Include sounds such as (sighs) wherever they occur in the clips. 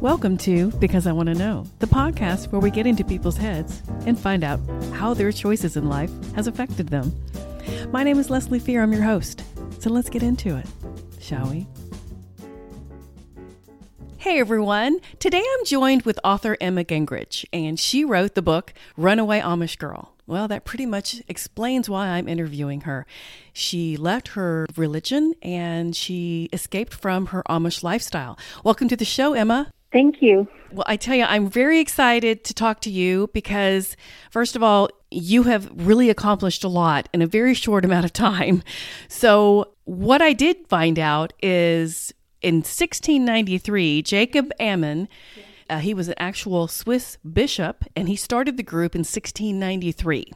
Welcome to Because I Want to Know, the podcast where we get into people's heads and find out how their choices in life has affected them. My name is Leslie Fear. I'm your host. So let's get into it, shall we? Hey everyone. Today I'm joined with author Emma Gingerich, and she wrote the book Runaway Amish Girl. Well, that pretty much explains why I'm interviewing her. She left her religion and she escaped from her Amish lifestyle. Welcome to the show, Emma. Thank you. Well, I tell you, I'm very excited to talk to you because, first of all, you have really accomplished a lot in a very short amount of time. So, what I did find out is in 1693, Jacob Ammann. Uh, he was an actual Swiss bishop, and he started the group in 1693.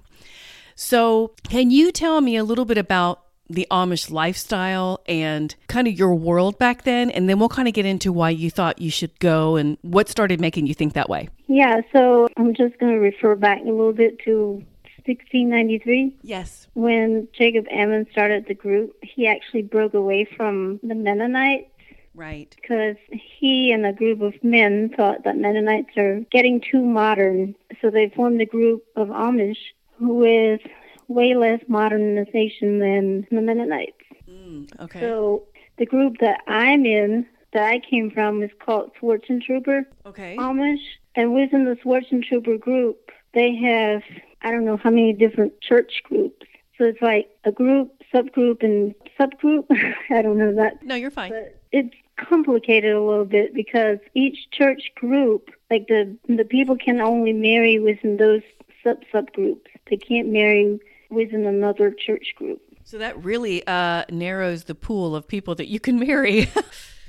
So, can you tell me a little bit about the Amish lifestyle and kind of your world back then? And then we'll kind of get into why you thought you should go and what started making you think that way. Yeah, so I'm just going to refer back a little bit to 1693. Yes. When Jacob Ammann started the group, he actually broke away from the Mennonites Right. because he and a group of men thought that Mennonites are getting too modern. So they formed a group of Amish with way less modernization than the Mennonites. Mm, okay. So the group that I'm in, that I came from, is called Trooper okay. Amish. And within the Trooper group, they have, I don't know how many different church groups. So it's like a group, subgroup, and subgroup. (laughs) I don't know that. no, you're fine. But it's complicated a little bit because each church group, like the the people can only marry within those sub subgroups. They can't marry within another church group. So that really uh, narrows the pool of people that you can marry. (laughs)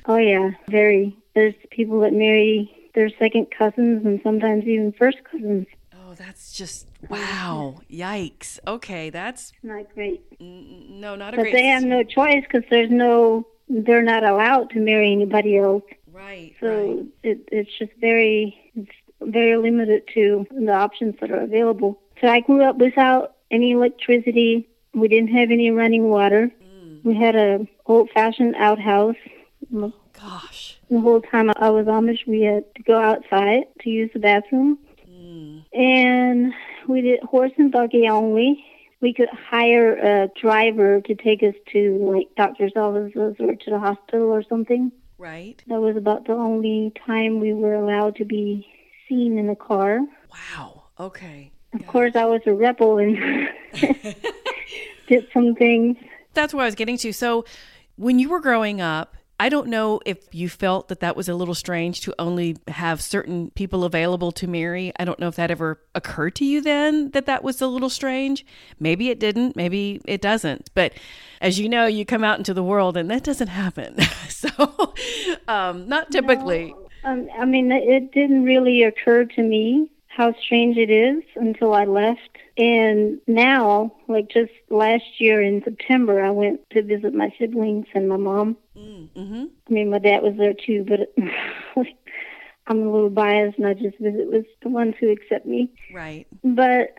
Oh yeah, very. There's people that marry their second cousins and sometimes even first cousins. oh, that's just wow. Yikes. Okay, that's Not great. n- no, not a But great. they have no choice because there's no. They're not allowed to marry anybody else. right. So right. it, it's just very, it's very limited to the options that are available. So I grew up without any electricity. We didn't have any running water. Mm. We had a old-fashioned outhouse. The Gosh. The whole time I was Amish, we had to go outside to use the bathroom, Mm. and we did horse and buggy only. We could hire a driver to take us to like doctor's offices or to the hospital or something. Right. That was about the only time we were allowed to be seen in a car. Wow. Okay. Of course, I was a rebel and (laughs) did some things. That's what I was getting to. So, when you were growing up, I don't know if you felt that that was a little strange to only have certain people available to marry. I don't know if that ever occurred to you then that that was a little strange. Maybe it didn't, maybe it doesn't. But as you know, you come out into the world and that doesn't happen. (laughs) so, um, not typically. Um, I mean, it didn't really occur to me how strange it is until I left. And now, like just last year in September, I went to visit my siblings and my mom. Mm-hmm. I mean, my dad was there too, but (laughs) like, I'm a little biased and I just visit with the ones who accept me. Right. But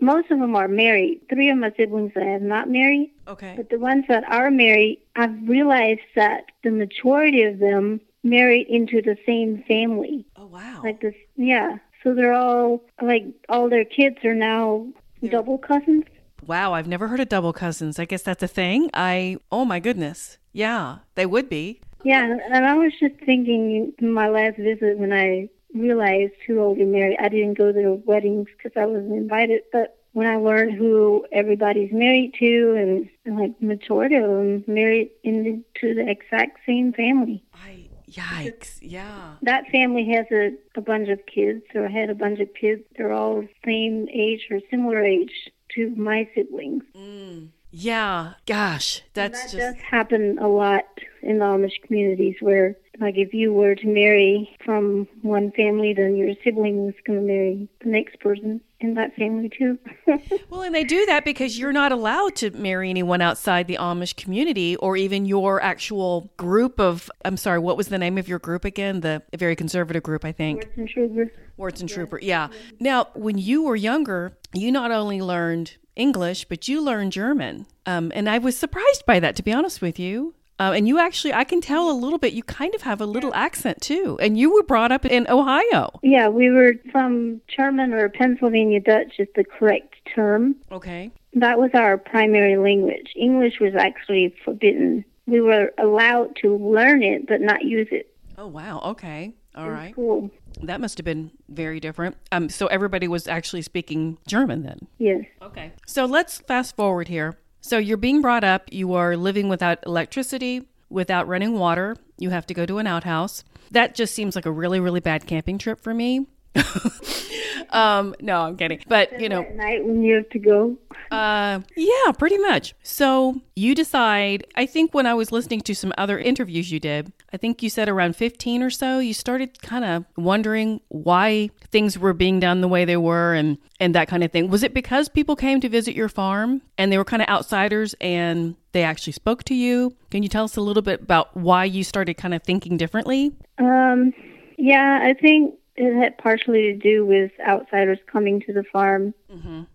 most of them are married. Three of my siblings I have not married. Okay. But the ones that are married, I've realized that the majority of them married into the same family. Oh, wow. Like this, yeah. So they're all like all their kids are now double cousins. Wow, I've never heard of double cousins. I guess that's a thing. I, oh my goodness. Yeah, they would be. Yeah, and I was just thinking my last visit when I realized who all they married. I didn't go to their weddings because I wasn't invited, but when I learned who everybody's married to, and, and like majority of them married into the exact same family. I, yikes. Yeah. That family has a, a bunch of kids, or I had a bunch of kids. They're all the same age or similar age to my siblings. Mm. Yeah. Gosh, that's that just. does happen a lot in the Amish communities where, like, if you were to marry from one family, then your sibling is going to marry the next person in that family, too. (laughs) Well, and they do that because you're not allowed to marry anyone outside the Amish community or even your actual group of. I'm sorry, what was the name of your group again? The very conservative group, I think. Swartzentruber. Wards and Trooper. Yeah. Now, when you were younger, you not only learned English, but you learned German. Um, and I was surprised by that, to be honest with you. Uh, and you actually, I can tell a little bit, you kind of have a little accent too. And you were brought up in Ohio. Yeah, we were from German or Pennsylvania Dutch is the correct term. Okay. That was our primary language. English was actually forbidden. We were allowed to learn it, but not use it. Oh, wow. Okay. All right. Cool. That must have been very different. Um, so everybody was actually speaking German then. Yes. Okay. So let's fast forward here. So you're being brought up, you are living without electricity, without running water, you have to go to an outhouse. That just seems like a really, really bad camping trip for me. (laughs) um, no, I'm kidding. But, you know, At night when you have to go. uh, yeah, pretty much. So you decide, I think when I was listening to some other interviews you did, I think you said around 15 or so, you started kind of wondering why things were being done the way they were and, and that kind of thing. Was it because people came to visit your farm and they were kind of outsiders and they actually spoke to you? Can you tell us a little bit about why you started kind of thinking differently? Um, yeah, I think it had partially to do with outsiders coming to the farm.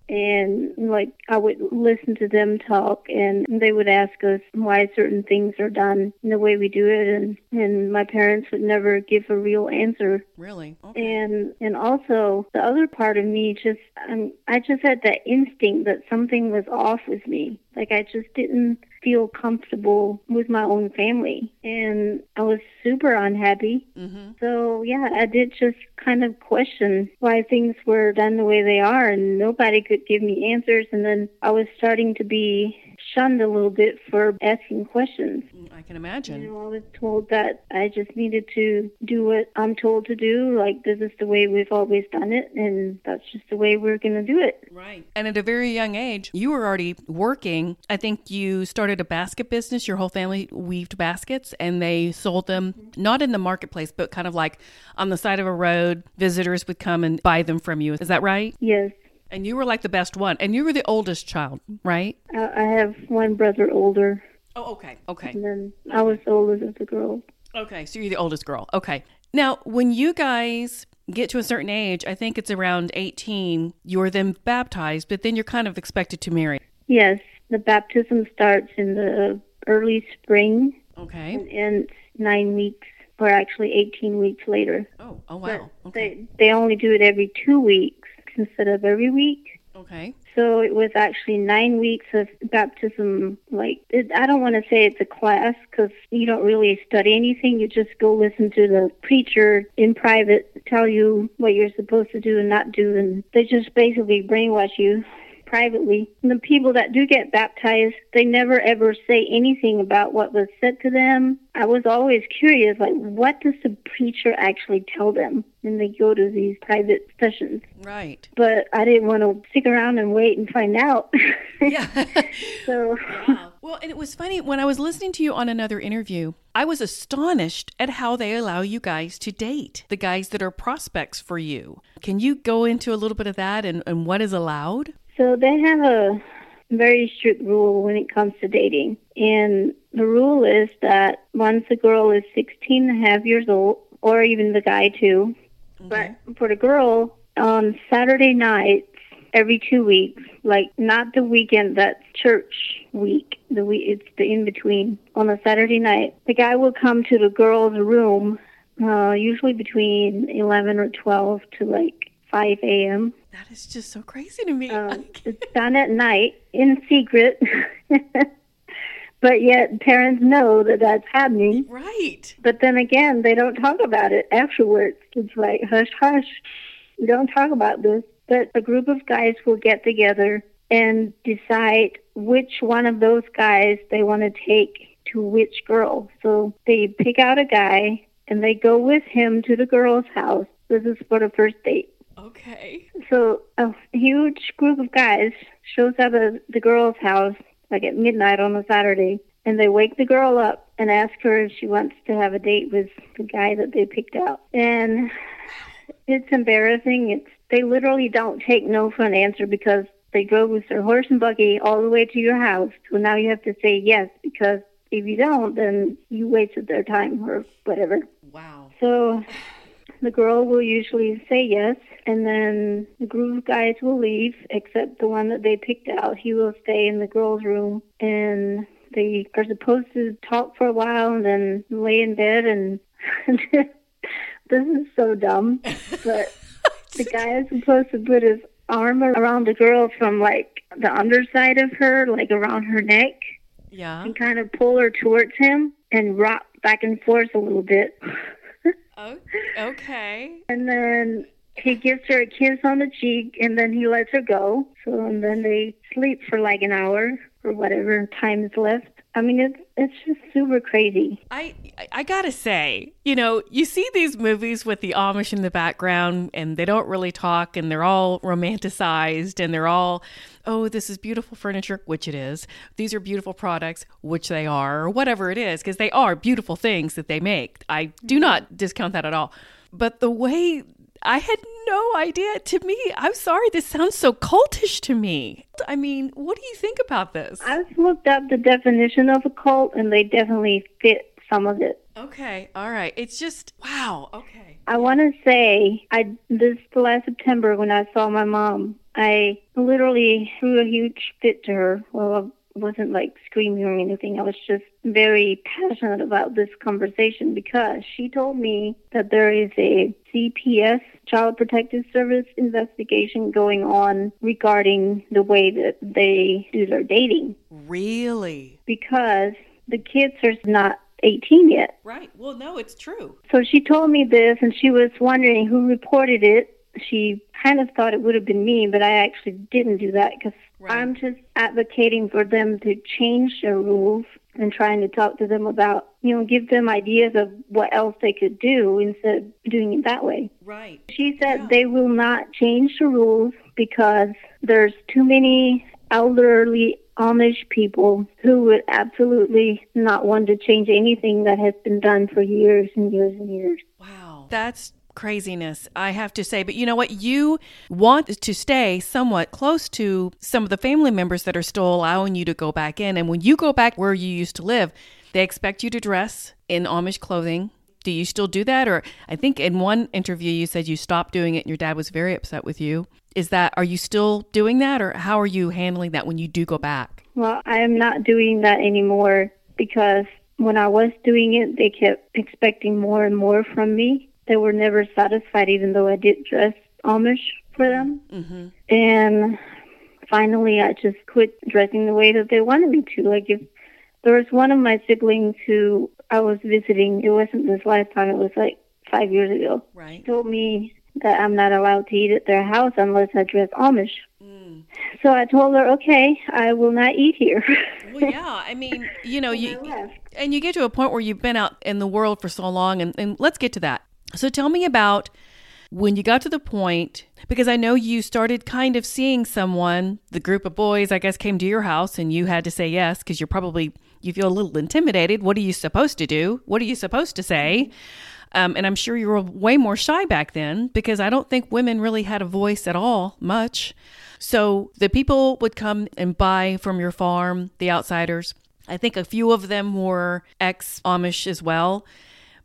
And like I would listen to them talk, and they would ask us why certain things are done the way we do it, and and my parents would never give a real answer. Really? And and also the other part of me just um, I just had that instinct that something was off with me. Like I just didn't feel comfortable with my own family, and I was super unhappy. Mm-hmm. So yeah, I did just kind of question why things were done the way they are, and nobody could give me answers. And then I was starting to be shunned a little bit for asking questions. Mm, I can imagine. You know, I was told that I just needed to do what I'm told to do. Like this is the way we've always done it, and that's just the way we're going to do it. Right. And at a very young age, you were already working. I think you started a basket business. Your whole family weaved baskets and they sold them mm-hmm. not in the marketplace, but kind of like on the side of a road. Visitors would come and buy them from you. Is that right? Yes, And you were like the best one. And you were the oldest child, right? I, I have one brother older, Oh, okay. Okay. and then I was the oldest of the girls. Okay. So you're the oldest girl. Okay. Now, when you guys get to a certain age, I think it's around 18, you're then baptized, but then you're kind of expected to marry. Yes, the baptism starts in the early spring Okay. and ends nine weeks, or actually 18 weeks later. Oh, oh wow. Okay. They they only do it every two weeks instead of every week. Okay. So it was actually nine weeks of baptism. Like it, I don't want to say it's a class because you don't really study anything. You just go listen to the preacher in private tell you what you're supposed to do and not do, and they just basically brainwash you privately. And the people that do get baptized, they never ever say anything about what was said to them. I was always curious, like, what does the preacher actually tell them when they go to these private sessions? Right. But I didn't want to stick around and wait and find out. Yeah. (laughs) (laughs) so, Wow. Well, and it was funny when I was listening to you on another interview, I was astonished at how they allow you guys to date the guys that are prospects for you. Can you go into a little bit of that and, and what is allowed? So they have a very strict rule when it comes to dating. And the rule is that once a girl is 16 and a half years old, or even the guy too, but for the girl, on Saturday nights, every two weeks, like not the weekend, that's church week, the week, it's the in between. On a Saturday night, the guy will come to the girl's room, uh, usually between 11 or 12 to like 5 a.m. That is just so crazy to me. (laughs) Um, it's done at night in secret. (laughs) but yet parents know that that's happening. right. But then again, they don't talk about it afterwards. It's like, hush, hush. We don't talk about this. But a group of guys will get together and decide which one of those guys they want to take to which girl. So they pick out a guy and they go with him to the girl's house. This is for the first date. Okay. So a huge group of guys shows up at the girl's house like at midnight on a Saturday, and they wake the girl up and ask her if she wants to have a date with the guy that they picked out. And it's embarrassing. It's they literally don't take no for an answer because they drove with their horse and buggy all the way to your house. So now you have to say yes because if you don't, then you wasted their time or whatever. Wow. So the girl will usually say yes, and then the group guys will leave, except the one that they picked out. He will stay in the girl's room, and they are supposed to talk for a while and then lay in bed and (laughs) this is so dumb. But (laughs) the guy is supposed to put his arm around the girl from like the underside of her, like around her neck, Yeah. and kind of pull her towards him and rock back and forth a little bit. Oh, okay. And then he gives her a kiss on the cheek and then he lets her go. So and then they sleep for like an hour or whatever time is left. I mean it's it's just super crazy. I I gotta say, you know, you see these movies with the Amish in the background, and they don't really talk, and they're all romanticized, and they're all, oh, this is beautiful furniture, which it is. These are beautiful products, which they are, or whatever it is, because they are beautiful things that they make. I do mm-hmm. not discount that at all. But the way I had no idea. To me, I'm sorry, this sounds so cultish to me. I mean, what do you think about this? I've looked up the definition of a cult and they definitely fit some of it. Okay, all right. It's just wow. Okay. I want to say, I this last September when I saw my mom, I literally threw a huge fit to her. Well, I wasn't like screaming or anything. I was just very passionate about this conversation because she told me that there is a CPS, Child Protective Service investigation going on regarding the way that they do their dating Really? because the kids are not 18 yet. Right. Well, no, it's true. So she told me this, and she was wondering who reported it. She kind of thought it would have been me, but I actually didn't do that because Right. I'm just advocating for them to change their rules and trying to talk to them about, you know, give them ideas of what else they could do instead of doing it that way. Right. She said Yeah. they will not change the rules because there's too many elderly Amish people who would absolutely not want to change anything that has been done for years and years and years. Wow. That's craziness, I have to say. But you know what? You want to stay somewhat close to some of the family members that are still allowing you to go back in. And when you go back where you used to live, they expect you to dress in Amish clothing. Do you still do that? Or I think in one interview you said you stopped doing it and your dad was very upset with you. Is that, are you still doing that? Or how are you handling that when you do go back? Well, I am not doing that anymore because when I was doing it, they kept expecting more and more from me. They were never satisfied, even though I did dress Amish for them. Mm-hmm. And finally, I just quit dressing the way that they wanted me to. Like if there was one of my siblings who I was visiting, it wasn't this last time, it was like five years ago. Right. Told me that I'm not allowed to eat at their house unless I dress Amish. Mm. So I told her, okay, I will not eat here. Well, yeah. I mean, you (laughs) know, And you. And you get to a point where you've been out in the world for so long and, and let's get to that so tell me about when you got to the point because i know you started kind of seeing someone the group of boys i guess came to your house and you had to say yes because you're probably you feel a little intimidated. What are you supposed to do? What are you supposed to say? Um, and i'm sure you were way more shy back then because i don't think women really had a voice at all much. So the people would come and buy from your farm the outsiders. I think a few of them were ex Amish as well.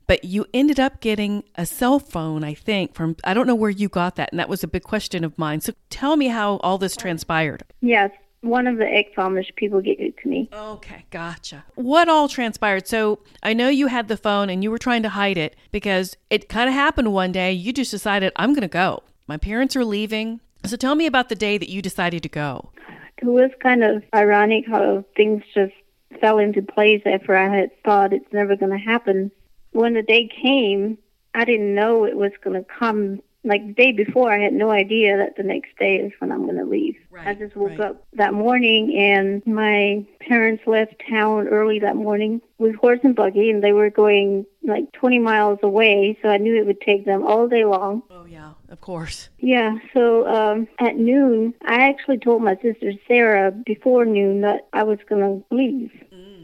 But you ended up getting a cell phone, I think, from I don't know where you got that. And that was a big question of mine. So tell me how all this transpired. Yes, one of the ex-Amish people gave it to me. Okay, gotcha. What all transpired? So I know you had the phone and you were trying to hide it because it kind of happened one day. You just decided, I'm going to go. My parents are leaving. So tell me about the day that you decided to go. It was kind of ironic how things just fell into place after I had thought it's never going to happen. When the day came, I didn't know it was going to come. Like the day before, I had no idea that the next day is when I'm going to leave. Right, I just woke right. up that morning and my parents left town early that morning with horse and buggy and they were going like 20 miles away. So I knew it would take them all day long. Oh, yeah, of course. Yeah, so um, at noon, I actually told my sister Sarah before noon that I was going to leave.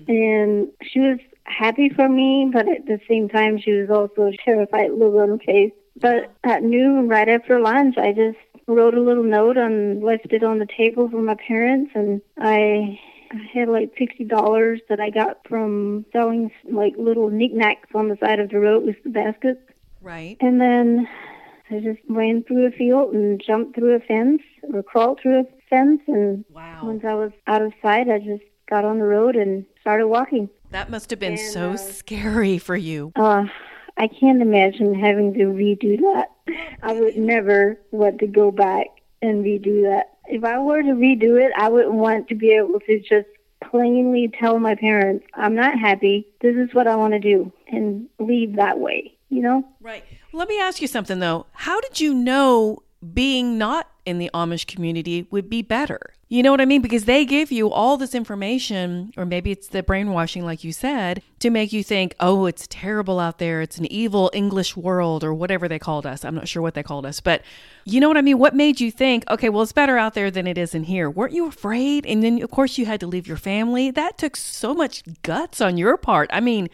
And she was happy for me, but at the same time, she was also terrified, a little unfazed. But at noon, right after lunch, I just wrote a little note and left it on the table for my parents, and I. I had like sixty dollars that I got from selling like little knickknacks on the side of the road with the baskets. Right. And then I just ran through a field and jumped through a fence or crawled through a fence. And Wow. once I was out of sight, I just got on the road and started walking. That must have been And, so uh, scary for you. Uh, I can't imagine having to redo that. I would never want to go back and redo that. If I were to redo it, I wouldn't want to be able to just plainly tell my parents, I'm not happy. This is what I want to do and leave that way, you know? Right. Let me ask you something though. How did you know being not in the Amish community would be better? You know what I mean? Because they give you all this information, or maybe it's the brainwashing, like you said, to make you think, oh, it's terrible out there. It's an evil English world, or whatever they called us. I'm not sure what they called us. But you know what I mean? What made you think, okay, well, it's better out there than it is in here? Weren't you afraid? And then, of course, you had to leave your family. That took so much guts on your part. I mean,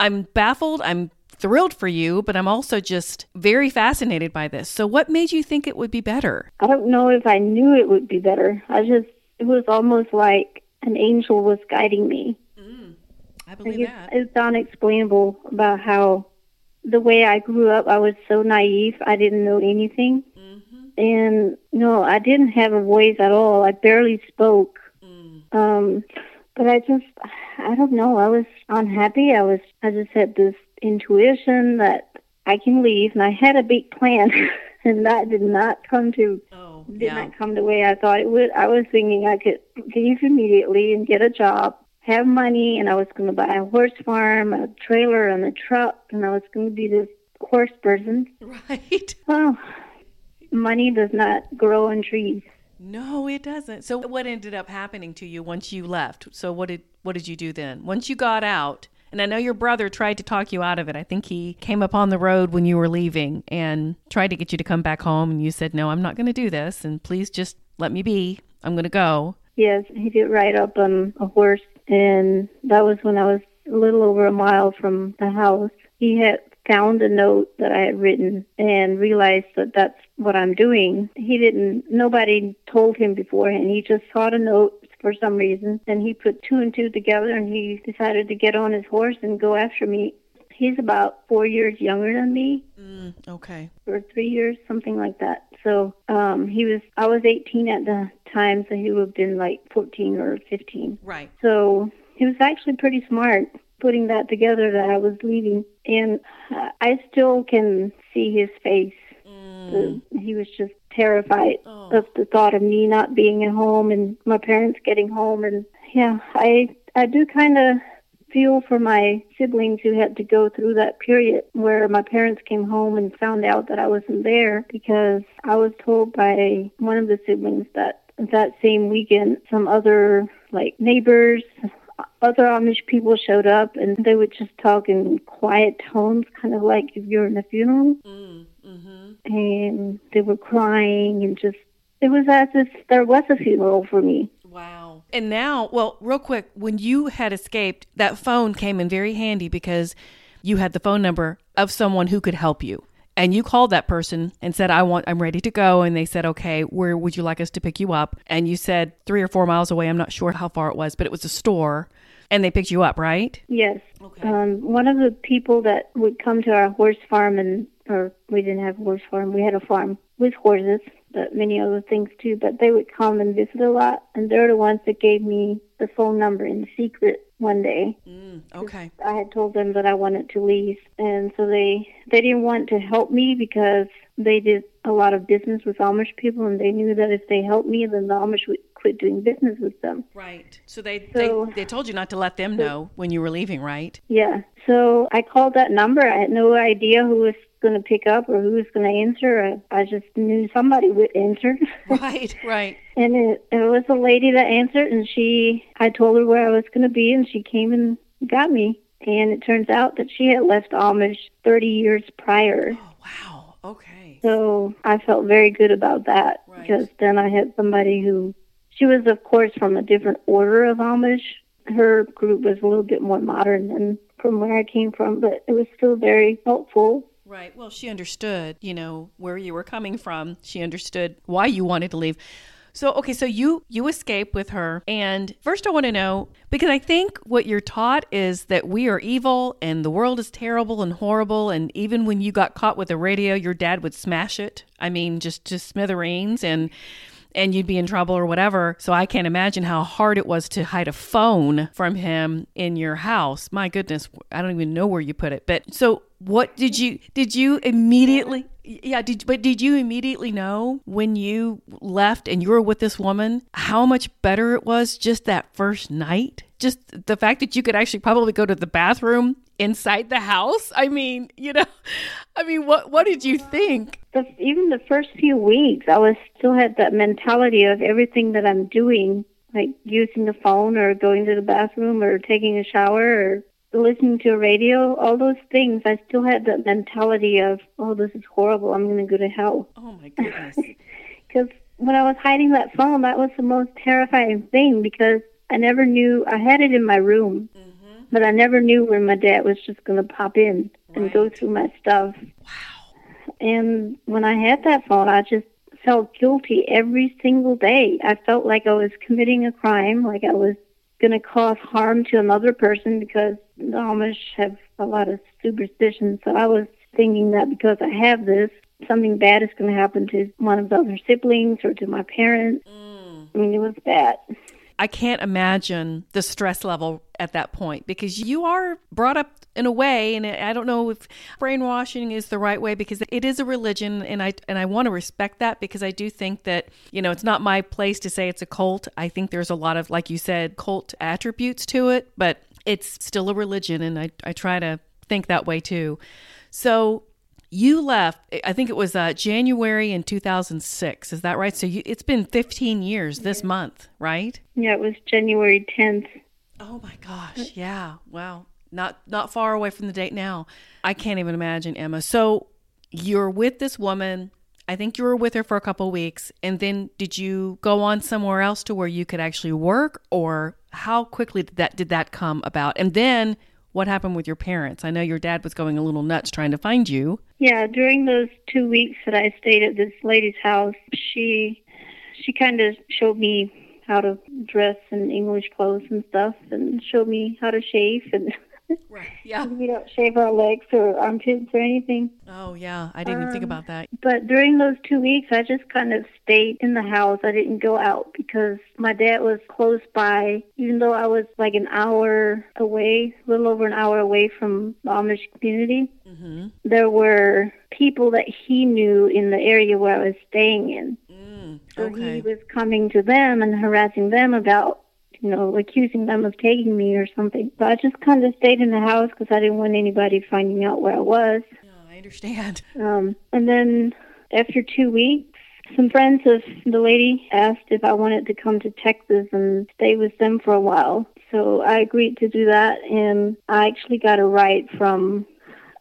I'm baffled. I'm thrilled for you, but I'm also just very fascinated by this. So, what made you think it would be better? I don't know if I knew it would be better. I just, it was almost like an angel was guiding me. Mm, I believe it's, that. it's unexplainable about how the way I grew up, I was so naive. I didn't know anything. Mm-hmm. And no, I didn't have a voice at all. I barely spoke. Mm. Um, but I just, I don't know. I was unhappy. I was, I just had this intuition that I can leave, and I had a big plan, (laughs) and that did not come to Oh, did yeah. not come the way I thought it would. I was thinking I could leave immediately and get a job, have money, and I was going to buy a horse farm, a trailer, and a truck, and I was going to be this horse person. (laughs) Right. Well, money does not grow on trees. No, it doesn't. So, what ended up happening to you once you left? So, what did what did you do then? Once you got out, and I know your brother tried to talk you out of it. I think he came up on the road when you were leaving and tried to get you to come back home, and you said, "No, I'm not going to do this, and please just let me be. I'm going to go." Yes, he did ride up on a horse, and that was when I was a little over a mile from the house. He had found a note that I had written and realized that that's what I'm doing. He didn't, nobody told him beforehand. He just saw the note for some reason, and he put two and two together, and he decided to get on his horse and go after me. He's about four years younger than me, Mm, okay. or three years, something like that. So um, he was, I was 18 at the time, so he would have been like 14 or 15. Right. So he was actually pretty smart putting that together that I was leaving. And uh, I still can see his face. The- he was just terrified Oh. of the thought of me not being at home and my parents getting home. And yeah, I, I do kind of feel for my siblings who had to go through that period where my parents came home and found out that I wasn't there because I was told by one of the siblings that that same weekend some other like neighbors other Amish people showed up and they would just talk in quiet tones, kind of like if you're in a funeral. Mm, mm-hmm. And they were crying and just, it was as if there was a funeral for me. Wow. And now, well, real quick, when you had escaped, that phone came in very handy because you had the phone number of someone who could help you. And you called that person and said, I want, I'm ready to go. And they said, okay, where would you like us to pick you up? And you said three or four miles away. I'm not sure how far it was, but it was a store. And they picked you up, right? Yes. Okay. Um, one of the people that would come to our horse farm and, or we didn't have a horse farm, we had a farm with horses, but many other things too, but they would come and visit a lot. And they're the ones that gave me the phone number in secret one day. Mm, okay. I had told them that I wanted to leave, and so they they didn't want to help me because they did a lot of business with Amish people, and they knew that if they helped me, then the Amish would quit doing business with them. Right. So they, So- they, they told you not to let them know when you were leaving, right? Yeah, so I called that number. I had no idea who was going to pick up or who was going to answer. I, I just knew somebody would answer. (laughs) Right, right. And it, it was a lady that answered, and she, I told her where I was going to be, and she came and got me. And it turns out that she had left Amish 30 years prior. Oh, wow. Okay. So I felt very good about that Right. because then I had somebody who, she was, of course, from a different order of Amish. Her group was a little bit more modern than from where I came from, but it was still very helpful. Right. Well, she understood, you know, where you were coming from. She understood why you wanted to leave. So, okay, so you you escape with her and first I want to know because I think what you're taught is that we are evil and the world is terrible and horrible and even when you got caught with a radio, your dad would smash it. I mean, just to smithereens and and you'd be in trouble or whatever. So I can't imagine how hard it was to hide a phone from him in your house. My goodness, I don't even know where you put it. But so what did you did you immediately yeah did but did you immediately know when you left and you were with this woman how much better it was just that first night just the fact that you could actually probably go to the bathroom inside the house i mean you know (laughs) i mean what what did you think the, even the first few weeks i was still had that mentality of everything that i'm doing like using the phone or going to the bathroom or taking a shower or listening to a radio, all those things, I still had that mentality of, oh, this is horrible. I'm going to go to hell. Oh, my goodness. (laughs) Because when I was hiding that phone, that was the most terrifying thing because I never knew, I had it in my room, mm-hmm. but I never knew when my dad was just going to pop in right. and go through my stuff. Wow. And when I had that phone, I just felt guilty every single day. I felt like I was committing a crime, like I was going to cause harm to another person because the Amish have a lot of superstitions. So I was thinking that because I have this, something bad is going to happen to one of the other siblings or to my parents. Mm. I mean, it was bad. I can't imagine the stress level at that point because you are brought up in a way and I don't know if brainwashing is the right way because it is a religion and I and I want to respect that because I do think that you know it's not my place to say it's a cult. I think there's a lot of like you said cult attributes to it, but it's still a religion and I I try to think that way too. So you left, I think it was uh, January in 2006. Is that right? So you, it's been 15 years this month, right? Yeah, it was January 10th. Oh my gosh. Yeah. Wow. Not not far away from the date now. I can't even imagine, Emma. So you're with this woman. I think you were with her for a couple weeks and then did you go on somewhere else to where you could actually work or how quickly did that did that come about? And then what happened with your parents? I know your dad was going a little nuts trying to find you. Yeah, during those two weeks that I stayed at this lady's house, she she kind of showed me how to dress in English clothes and stuff, and showed me how to shave and (laughs) Right. (laughs) Yeah. we don't shave our legs or armpits or anything. Oh yeah, I didn't um, even think about that. But during those two weeks, I just kind of stayed in the house. I didn't go out because my dad was close by. Even though I was like an hour away, a little over an hour away from the Amish community, mm-hmm. there were people that he knew in the area where I was staying in. Mm, so he was coming to them and harassing them about you know, accusing them of taking me or something. But I just kind of stayed in the house because I didn't want anybody finding out where I was. No, I understand. (laughs) Um, and then after two weeks, some friends of the lady asked if I wanted to come to Texas and stay with them for a while. So I agreed to do that, and I actually got a ride from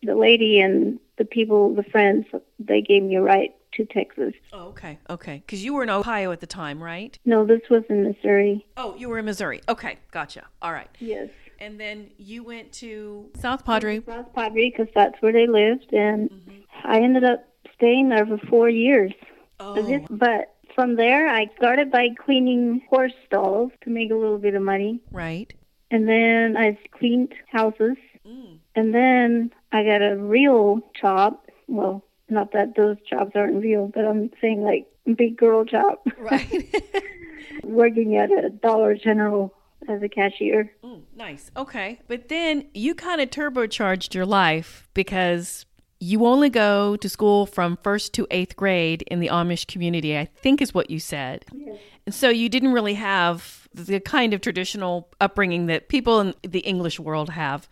the lady and the people, the friends. They gave me a ride to Texas. Oh, okay, okay. Because you were in Ohio at the time, right? No, this was in Missouri. Oh, you were in Missouri. Okay, gotcha. All right. Yes. And then you went to South Padre. South Padre, because that's where they lived, and mm-hmm. I ended up staying there for four years. Oh. but from there, I started by cleaning horse stalls to make a little bit of money. Right. And then I cleaned houses. Mm. And then I got a real job. Well, not that those jobs aren't real, but I'm saying like big girl job. Right. (laughs) Working at a Dollar General as a cashier. Mm, nice. Okay. But then you kind of turbocharged your life because you only go to school from first to eighth grade in the Amish community, I think is what you said. Yes. And so you didn't really have the kind of traditional upbringing that people in the English world have.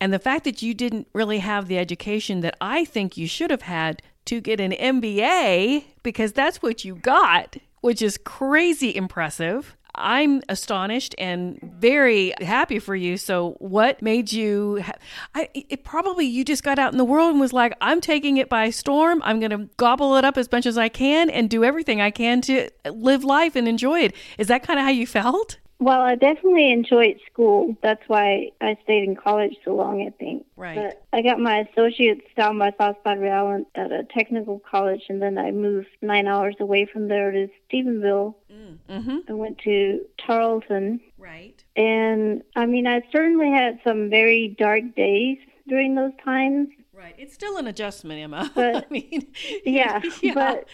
And the fact that you didn't really have the education that I think you should have had to get an MBA, because that's what you got, which is crazy impressive. I'm astonished and very happy for you. So, what made you? Ha- I it probably you just got out in the world and was like, "I'm taking it by storm. I'm going to gobble it up as much as I can and do everything I can to live life and enjoy it." Is that kind of how you felt? Well, I definitely enjoyed school. That's why I stayed in college so long, I think. Right. But I got my associate's down by South Padre Island at a technical college, and then I moved nine hours away from there to Stephenville. Mm. Mm-hmm. I went to Tarleton. Right. And I mean, I certainly had some very dark days during those times. Right. It's still an adjustment, Emma. (laughs) But, I mean, yeah, (laughs) yeah. But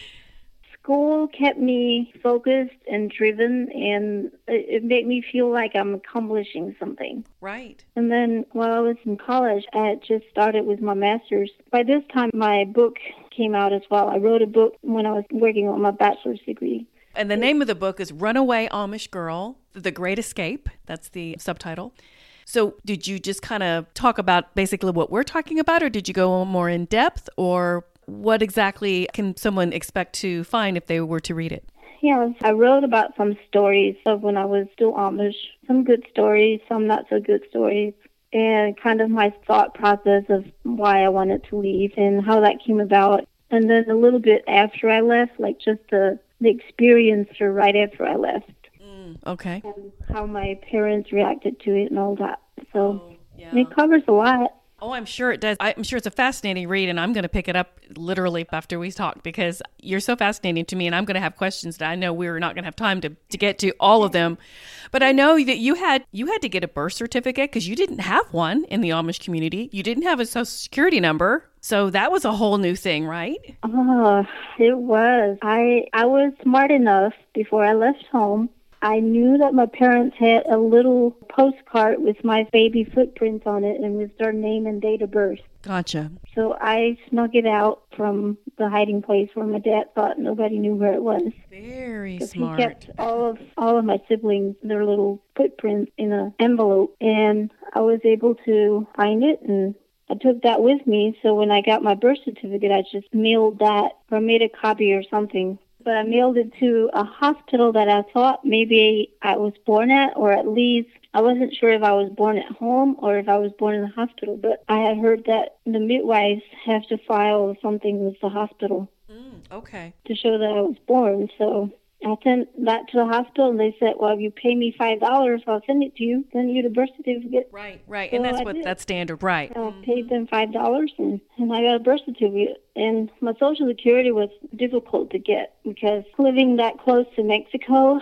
school kept me focused and driven, and it, it made me feel like I'm accomplishing something. Right. And then while I was in college, I had just started with my master's. By this time, my book came out as well. I wrote a book when I was working on my bachelor's degree. And the name of the book is Runaway Amish Girl The Great Escape. That's the subtitle. So, did you just kind of talk about basically what we're talking about, or did you go more in depth, or what exactly can someone expect to find if they were to read it? Yeah, I wrote about some stories of when I was still Amish, some good stories, some not so good stories, and kind of my thought process of why I wanted to leave and how that came about. And then a little bit after I left, like just the, the experience or right after I left. Mm, okay. And how my parents reacted to it and all that. So oh, yeah. it covers a lot. Oh, I'm sure it does. I'm sure it's a fascinating read, and I'm going to pick it up literally after we talk because you're so fascinating to me, and I'm going to have questions that I know we're not going to have time to, to get to all of them. But I know that you had you had to get a birth certificate because you didn't have one in the Amish community. You didn't have a social security number, so that was a whole new thing, right? Oh, it was. I I was smart enough before I left home I knew that my parents had a little postcard with my baby footprints on it and with their name and date of birth. Gotcha. So I snuck it out from the hiding place where my dad thought nobody knew where it was. Very smart. He kept all of all of my siblings their little footprints in an envelope, and I was able to find it and I took that with me. So when I got my birth certificate, I just mailed that or made a copy or something but I mailed it to a hospital that I thought maybe I was born at, or at least I wasn't sure if I was born at home or if I was born in the hospital. But I had heard that the midwives have to file something with the hospital. Mm, okay. To show that I was born. So I sent that to the hospital, and they said, "Well, if you pay me five dollars, I'll send it to you. Send you the birth certificate." Right, right, so and that's I what did. that's standard, right? I paid them five dollars, and and I got a birth certificate. And my social security was difficult to get because living that close to Mexico.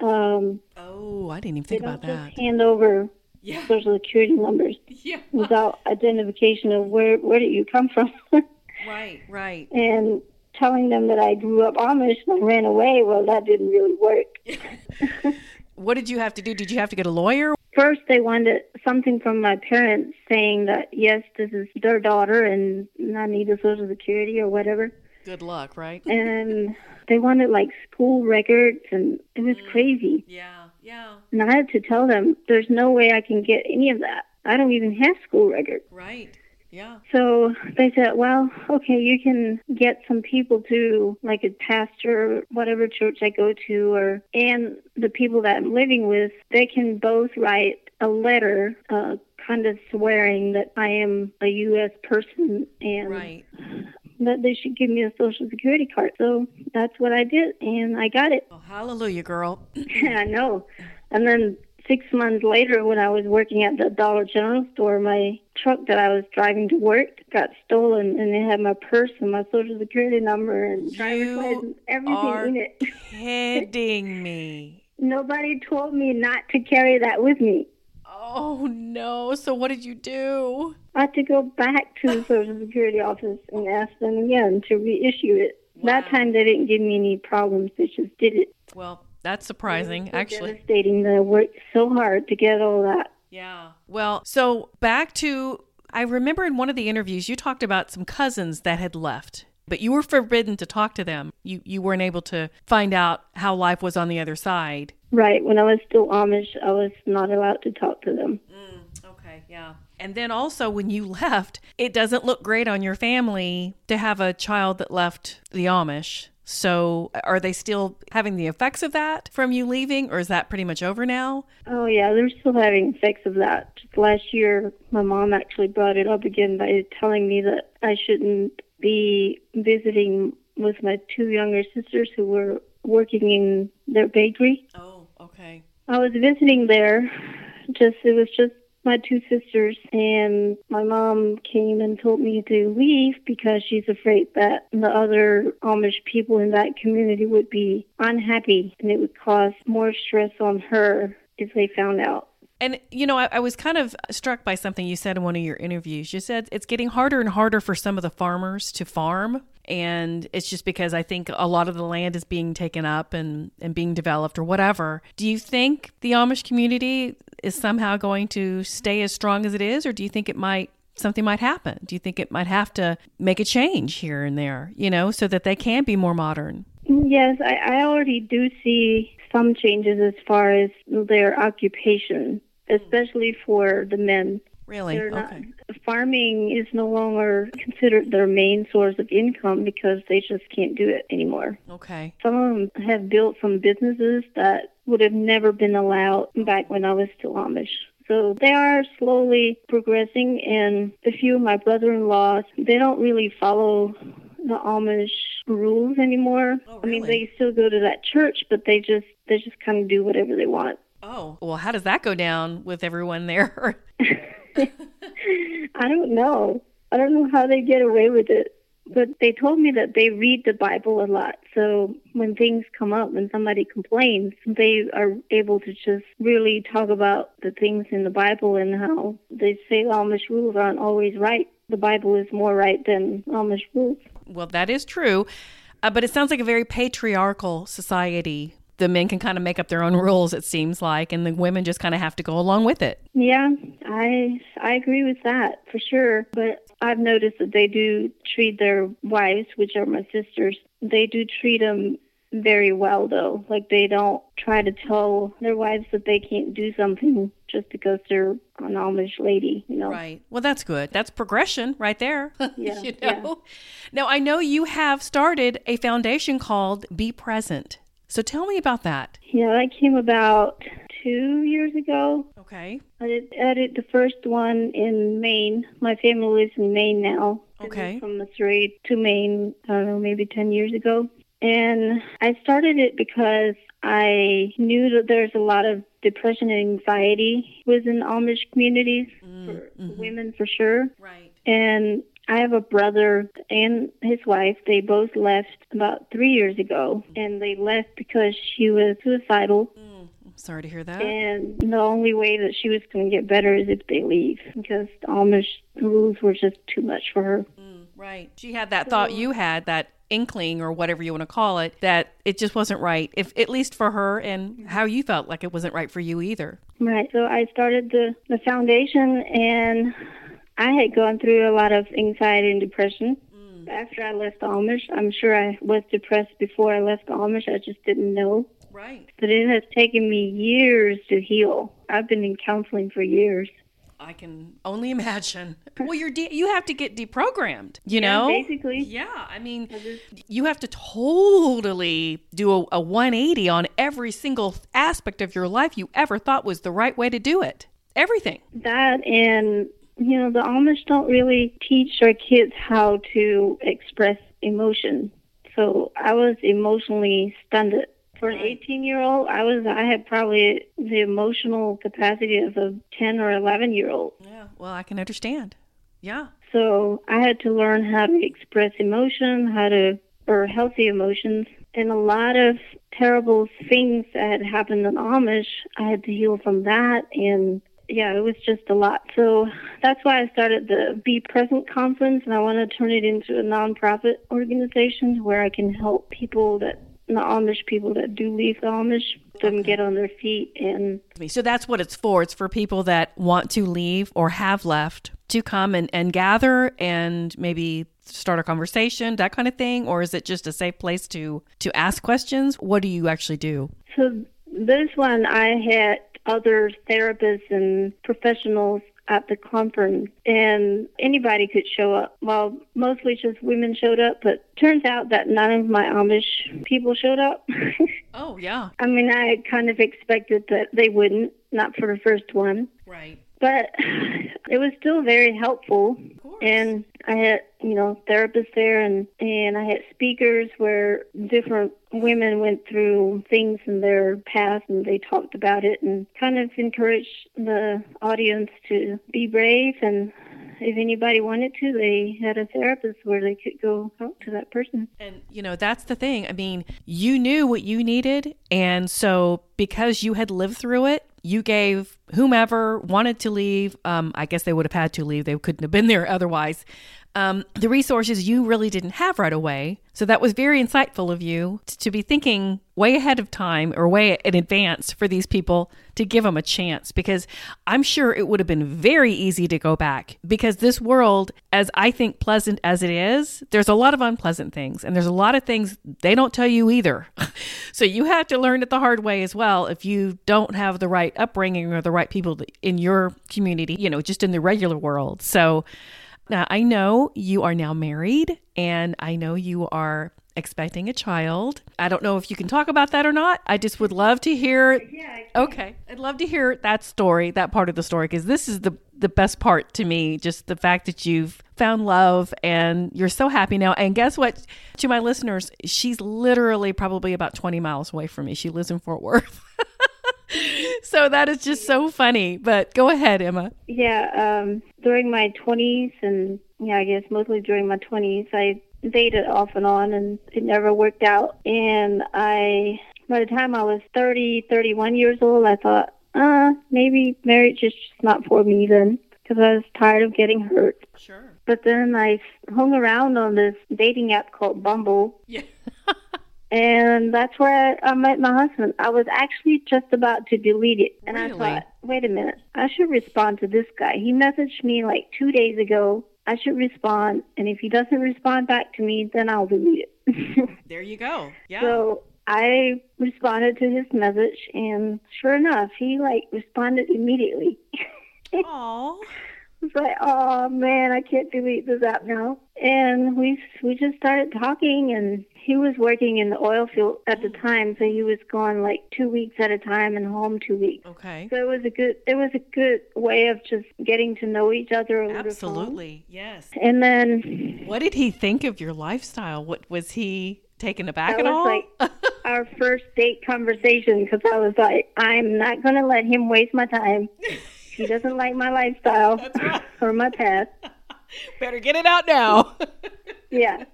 Um, oh, I didn't even think about that. hand over yeah. social security numbers (laughs) yeah. without identification of where where did you come from. (laughs) right, right. And telling them that I grew up Amish and ran away, well, that didn't really work. (laughs) what did you have to do? Did you have to get a lawyer? First, they wanted something from my parents saying that, yes, this is their daughter and I need a social security or whatever. Good luck, right? (laughs) And they wanted like school records and it was mm. crazy. Yeah, yeah. And I had to tell them, there's no way I can get any of that. I don't even have school records. Right. Yeah. So they said, well, okay, you can get some people to like a pastor, whatever church I go to, or and the people that I'm living with, they can both write a letter, uh, kind of swearing that I am a U.S. person and right. that they should give me a social security card. So that's what I did, and I got it. Oh, hallelujah, girl. Yeah, (laughs) I know. And then six months later, when I was working at the Dollar General store, my truck that I was driving to work got stolen, and it had my purse and my social security number and driver's license, everything in it. (laughs) kidding me. Nobody told me not to carry that with me. Oh no! So what did you do? I had to go back to the (sighs) Social Security office and ask them again to reissue it. Wow. That time they didn't give me any problems; they just did it. Well, that's surprising, actually. Devastating that I worked so hard to get all that. Yeah. Well, so back to I remember in one of the interviews you talked about some cousins that had left, but you were forbidden to talk to them. You you weren't able to find out how life was on the other side. Right. When I was still Amish, I was not allowed to talk to them. Mm, okay. Yeah. And then also when you (laughs) left, it doesn't look great on your family to have a child that left the Amish. So, are they still having the effects of that from you leaving, or is that pretty much over now? Oh, yeah, they're still having effects of that. Just last year, my mom actually brought it up again by telling me that I shouldn't be visiting with my two younger sisters who were working in their bakery. Oh, okay. I was visiting there. Just it was just my two sisters, and my mom came and told me to leave because she's afraid that the other Amish people in that community would be unhappy and it would cause more stress on her if they found out. And, you know, I, I, was kind of struck by something you said in one of your interviews. You said it's getting harder and harder for some of the farmers to farm. and it's just because I think a lot of the land is being taken up and, and being developed or whatever. Do you think the Amish community is somehow going to stay as strong as it is, or do you think it might something might happen? Do you think it might have to make a change here and there, you know, so that they can be more modern? Yes, I, I already do see some changes as far as their occupation, especially for the men. Really? They're okay. Not, farming is no longer considered their main source of income because they just can't do it anymore. Okay. Some of them have built some businesses that would have never been allowed back when I was still Amish. So they are slowly progressing, and a few of my brother-in-laws, they don't really follow the Amish rules anymore. Oh, I mean, they still go to that church, but they just they just kind of do whatever they want. Oh, well, how does that go down with everyone there? (laughs) I don't know. I don't know how they get away with it. But they told me that they read the Bible a lot. So when things come up, when somebody complains, they are able to just really talk about the things in the Bible and how they say Amish rules aren't always right. The Bible is more right than Amish rules. well, that is true. Uh, but it sounds like a very patriarchal society. The men can kind of make up their own rules, it seems like, and the women just kind of have to go along with it. Yeah, I I agree with that for sure. But I've noticed that they do treat their wives, which are my sisters, they do treat them very well though. Like they don't try to tell their wives that they can't do something just because they're an Amish lady, you know. Right. Well, that's good. That's progression right there. (laughs) Yeah, you yeah. know. Now, I know you have started a foundation called Be Present. So tell me about that. Yeah, that came about two years ago. Okay. I did, I did the first one in Maine. My family lives in Maine now. Okay. From Missouri to Maine, I don't know, maybe 10 years ago. And I started it because I knew that there's a lot of depression and anxiety within Amish communities, mm, for mm-hmm. women for sure. Right. And I have a brother and his wife. They both left about three years ago, and they left because she was suicidal. Mm, I'm sorry to hear that. And the only way that she was going to get better is if they leave, because the Amish rules were just too much for her. Mm, right. She had that thought you had, that inkling or whatever you want to call it, that it just wasn't right, if at least for her and how you felt like it wasn't right for you either. Right. So I started the the foundation, and I had gone through a lot of anxiety and depression. Mm. After I left Amish, I'm sure I was depressed before I left Amish. I just didn't know. Right. But it has taken me years to heal. I've been in counseling for years. I can only (laughs) imagine. Well, you're de- you have to get deprogrammed, you Yeah, know? basically. Yeah, I mean, you have to totally do a, a 180 on every single aspect of your life you ever thought was the right way to do it. Everything. That and you know the Amish don't really teach our kids how to express emotion. So I was emotionally stunted. For an 18 year old, I was I had probably the emotional capacity of a 10 or 11 year old. Yeah, well, I can understand. Yeah. So I had to learn how to express emotion, how to or healthy emotions, and a lot of terrible things that had happened in Amish. I had to heal from that, and yeah, it was just a lot. So that's why I started the Be Present conference, and I want to turn it into a nonprofit organization where I can help people that the Amish people that do leave the Amish them get on their feet and So that's what it's for. It's for people that want to leave or have left to come and, and gather and maybe start a conversation, that kind of thing? Or is it just a safe place to to ask questions? What do you actually do? So this one, I had other therapists and professionals at the conference, and anybody could show up. Well, mostly just women showed up, but turns out that none of my Amish people showed up. (laughs) Oh, yeah. I mean, I kind of expected that they wouldn't, not for the first one. Right. But (sighs) it was still very helpful. course. And I had, you know, therapists there and, and I had speakers where different women went through things in their past and they talked about it and kind of encouraged the audience to be brave and if anybody wanted to, they had a therapist where they could go talk to that person. And, you know, that's the thing. I mean, you knew what you needed. And so, because you had lived through it, you gave whomever wanted to leave, um, I guess they would have had to leave. They couldn't have been there (laughs) otherwise. Um, the resources you really didn't have right away. So that was very insightful of you to, to be thinking way ahead of time or way in advance for these people to give them a chance because I'm sure it would have been very easy to go back because this world, as I think pleasant as it is, there's a lot of unpleasant things and there's a lot of things they don't tell you either. (laughs) so you have to learn it the hard way as well if you don't have the right upbringing or the right people in your community, you know, just in the regular world. So, now, I know you are now married and I know you are expecting a child. I don't know if you can talk about that or not. I just would love to hear. Yeah, Okay. I'd love to hear that story, that part of the story, because this is the, the best part to me. Just the fact that you've found love and you're so happy now. And guess what? To my listeners, she's literally probably about 20 miles away from me. She lives in Fort Worth. (laughs) (laughs) so that is just so funny. But go ahead, Emma. Yeah, um, during my 20s, and yeah, I guess mostly during my 20s, I dated off and on, and it never worked out. And I, by the time I was 30, 31 years old, I thought, uh, maybe marriage is just not for me then, because I was tired of getting hurt. Sure. But then I hung around on this dating app called Bumble. Yeah. (laughs) And that's where I, I met my husband. I was actually just about to delete it. And Really? I thought, wait a minute, I should respond to this guy. He messaged me like two days ago. I should respond. And if he doesn't respond back to me, then I'll delete it. (laughs) There you go. Yeah. so I responded to his message. And sure enough, he like responded immediately. (laughs) It's like, oh man, I can't delete this app now. And we we just started talking, and he was working in the oil field at the time, so he was gone like two weeks at a time and home two weeks. Okay. So it was a good it was a good way of just getting to know each other over the phone. Absolutely. Yes. And then What did he think of your lifestyle? What was he taken aback that at was all? like (laughs) our first date conversation because I was like, I'm not gonna let him waste my time. (laughs) He doesn't like my lifestyle right. (laughs) or my path. (laughs) Better get it out now. (laughs) Yeah.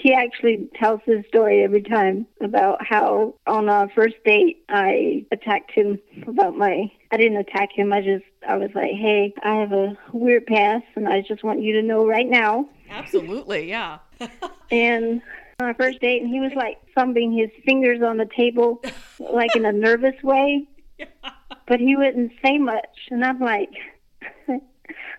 he actually tells his story every time about how on our first date I attacked him about my I didn't attack him, I just I was like, Hey, I have a weird past and I just want you to know right now Absolutely. Yeah. and on our first date and he was like thumping his fingers on the table like in a nervous way. But he wouldn't say much and I'm like (laughs)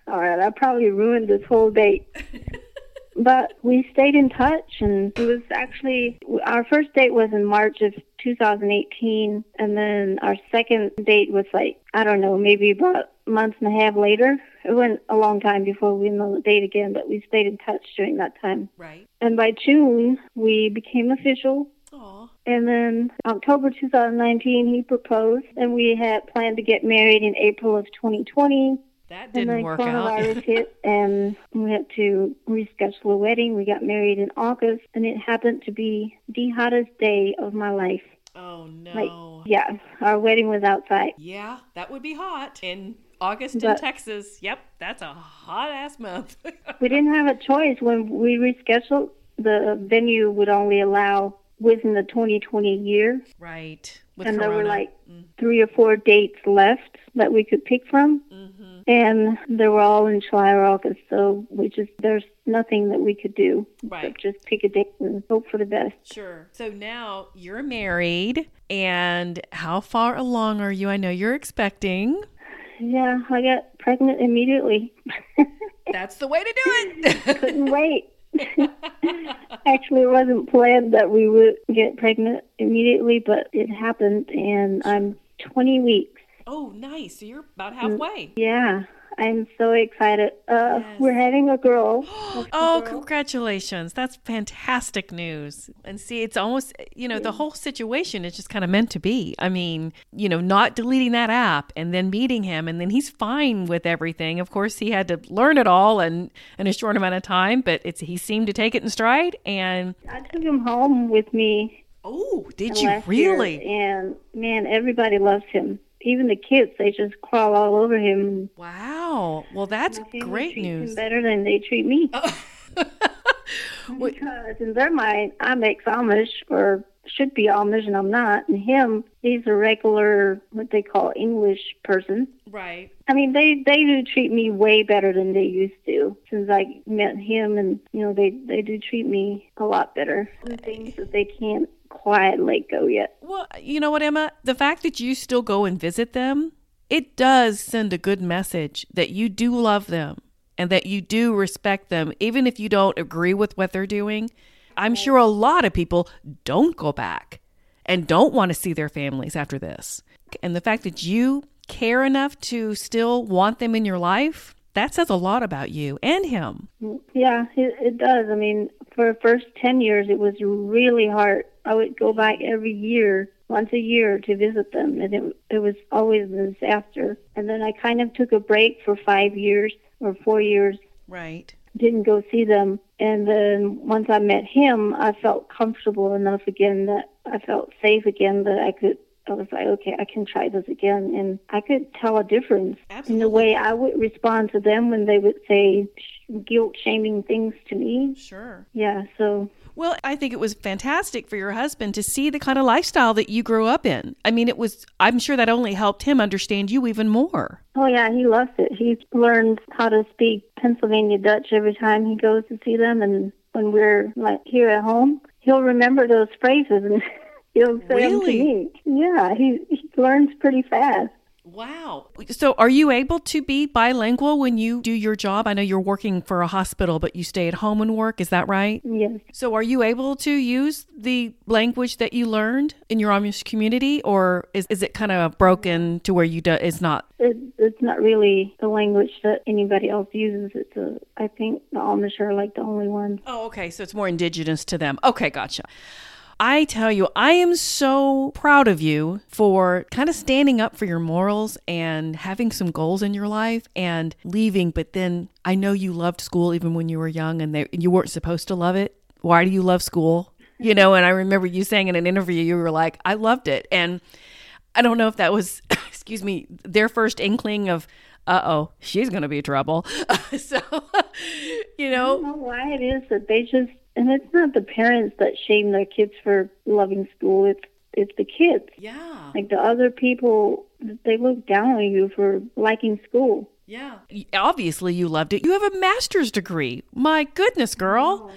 all right, I probably ruined this whole date. (laughs) But we stayed in touch, and it was actually our first date was in March of 2018, and then our second date was like I don't know, maybe about a month and a half later. It went a long time before we went on a date again, but we stayed in touch during that time. right. And by June, we became official. Aw. And then October 2019, he proposed, and we had planned to get married in April of 2020. That didn't then work out. coronavirus (laughs) hit, and we had to reschedule a wedding. We got married in August, and it happened to be the hottest day of my life. oh no. Like, yeah, our wedding was outside. yeah, that would be hot in August in Texas. Yep, that's a hot ass month. (laughs) We didn't have a choice when we rescheduled. The venue would only allow within the 2020 year, right. With and there were Corona. like three or four dates left that we could pick from. mm-hmm. And they were all in July or August, so we just there's nothing that we could do Right. just pick a date and hope for the best. Sure. So now you're married, and how far along are you? I know you're expecting. Yeah, I got pregnant immediately. (laughs) That's the way to do it. Couldn't wait. (laughs) Actually, it wasn't planned that we would get pregnant immediately, but it happened, and I'm 20 weeks. oh, nice. So you're about mm, halfway. Yeah, I'm so excited. Uh, Yes. We're having a girl. (gasps) Oh, girl. congratulations. That's fantastic news. And see, it's almost, you know, the whole situation is just kind of meant to be. I mean, you know, not deleting that app and then meeting him and then he's fine with everything. Of course, he had to learn it all and in a short amount of time, but it's he seemed to take it in stride and I took him home with me oh, did you last year, really? and man, everybody loves him. Even the kids, they just crawl all over him. Wow. Well, that's great news. Better than they treat me. (laughs) because in their mind, I'm ex Amish or should be Amish and I'm not. And him, he's a regular, what they call English person. Right. I mean, they they do treat me way better than they used to since I met him, and you know they they do treat me a lot better. And things that they can't quite let go yet. Well, you know what, Emma? The fact that you still go and visit them, it does send a good message that you do love them and that you do respect them, even if you don't agree with what they're doing. I'm sure a lot of people don't go back and don't want to see their families after this. And the fact that you care enough to still want them in your life, that says a lot about you and him. Yeah, it, it does. I mean, for the first 10 years, it was really hard. I would go back every year, once a year, to visit them, and it, it was always a disaster. And then I kind of took a break for five years or four years. Right. Didn't go see them. And then once I met him, I felt comfortable enough again that I felt safe again that I could I was like, okay, I can try this again. And I could tell a difference Absolutely. in the way I would respond to them when they would say guilt shaming things to me. Sure. Yeah, so. Well, I think it was fantastic for your husband to see the kind of lifestyle that you grew up in. I mean, it was, I'm sure that only helped him understand you even more. Oh, yeah, he loves it. He learns how to speak Pennsylvania Dutch every time he goes to see them. And when we're like here at home, he'll remember those phrases and (laughs) he'll say Really? them to me. Yeah, he, he learns pretty fast. Wow. So, are you able to be bilingual when you do your job? I know you're working for a hospital, but you stay at home and work. Is that right? Yes. So, are you able to use the language that you learned in your Amish community, or is, is it kind of broken to where you do, it's not? It, it's not really the language that anybody else uses. It's a, I think the Amish are like the only ones. Oh, okay. So it's more indigenous to them. Okay, gotcha. I tell you, I am so proud of you for kind of standing up for your morals and having some goals in your life and leaving. But then I know you loved school even when you were young and they, you weren't supposed to love it. Why do you love school? You know, and I remember you saying in an interview, you were like, I loved it. And I don't know if that was, (laughs) excuse me, their first inkling of, uh oh, she's going to be trouble. (laughs) so, (laughs) you know, know why it is that they just, and it's not the parents that shame their kids for loving school. It's it's the kids. yeah. Like the other people, they look down on you for liking school. Yeah. Obviously, you loved it. You have a master's degree. My goodness, girl.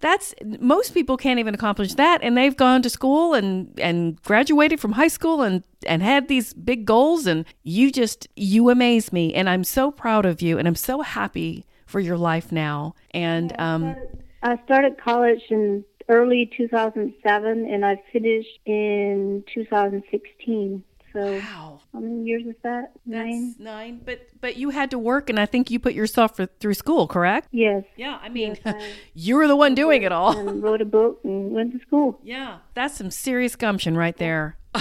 That's most people can't even accomplish that, and they've gone to school and and graduated from high school and and had these big goals. And you just you amaze me, and I'm so proud of you, and I'm so happy for your life now. And um, I started college in early 2007, and I finished in 2016. So wow, how many years is that? Nine. that's nine. But but you had to work, and I think you put yourself for, through school, correct? Yes. Yeah. I mean, Yes, I- (laughs) you were the one doing it all. and wrote a book and went to school. Yeah, that's some serious gumption right there. (laughs)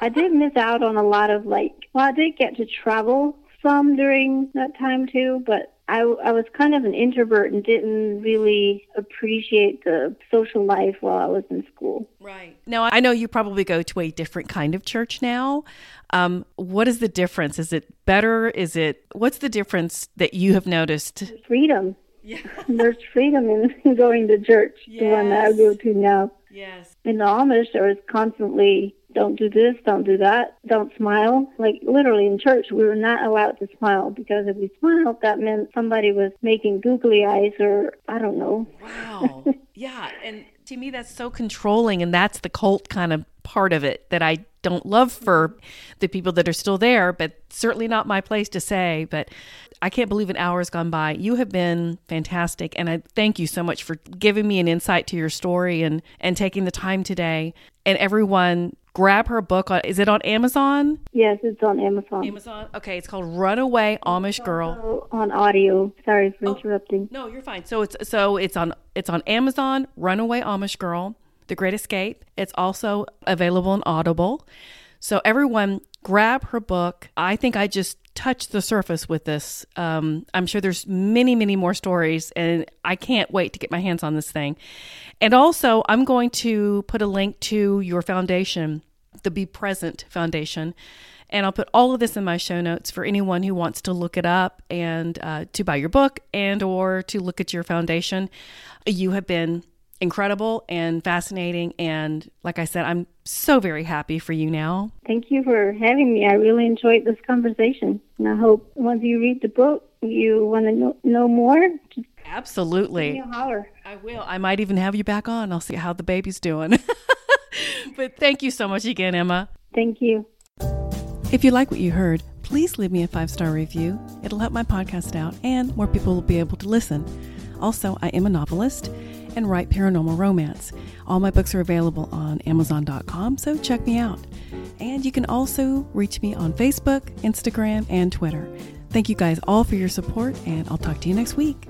I did miss out on a lot of like, well, I did get to travel some during that time too, but I, I was kind of an introvert and didn't really appreciate the social life while I was in school. Right. Now, I know you probably go to a different kind of church now. Um, what is the difference? Is it better? Is it, what's the difference that you have noticed? Freedom. Yeah. (laughs) There's freedom in (laughs) going to church, the one that I go to now. Yes. In the Amish, there was constantly, don't do this, don't do that, don't smile. Like literally in church, we were not allowed to smile because if we smiled, that meant somebody was making googly eyes or I don't know. Wow. yeah. And to me, that's so controlling. And that's the cult kind of part of it that I don't love for the people that are still there, but certainly not my place to say. But I can't believe an hour has gone by. You have been fantastic. And I thank you so much for giving me an insight to your story and, and taking the time today. And everyone, grab her book. On, is it on Amazon? Yes, it's on Amazon. Amazon? Okay. It's called Runaway Amish Girl. On audio. Sorry for Oh. interrupting. No, you're fine. So it's so it's on it's on Amazon, Runaway Amish Girl, The Great Escape. It's also available on Audible. So everyone grab her book. I think I just touched the surface with this. Um, I'm sure there's many, many more stories, and I can't wait to get my hands on this thing. And also, I'm going to put a link to your foundation, the Be Present Foundation. And I'll put all of this in my show notes for anyone who wants to look it up and uh, to buy your book and or to look at your foundation. You have been incredible and fascinating. And like I said, I'm so very happy for you now. Thank you for having me. I really enjoyed this conversation. And I hope once you read the book, you want to know, know more. Absolutely. holler. I will. I might even have you back on. I'll see how the baby's doing. (laughs) but thank you so much again, Emma. Thank you. If you like what you heard, please leave me a five star review. It'll help my podcast out and more people will be able to listen. Also, I am a novelist and write paranormal romance. All my books are available on Amazon.com, so check me out. And you can also reach me on Facebook, Instagram, and Twitter. Thank you guys all for your support, and I'll talk to you next week.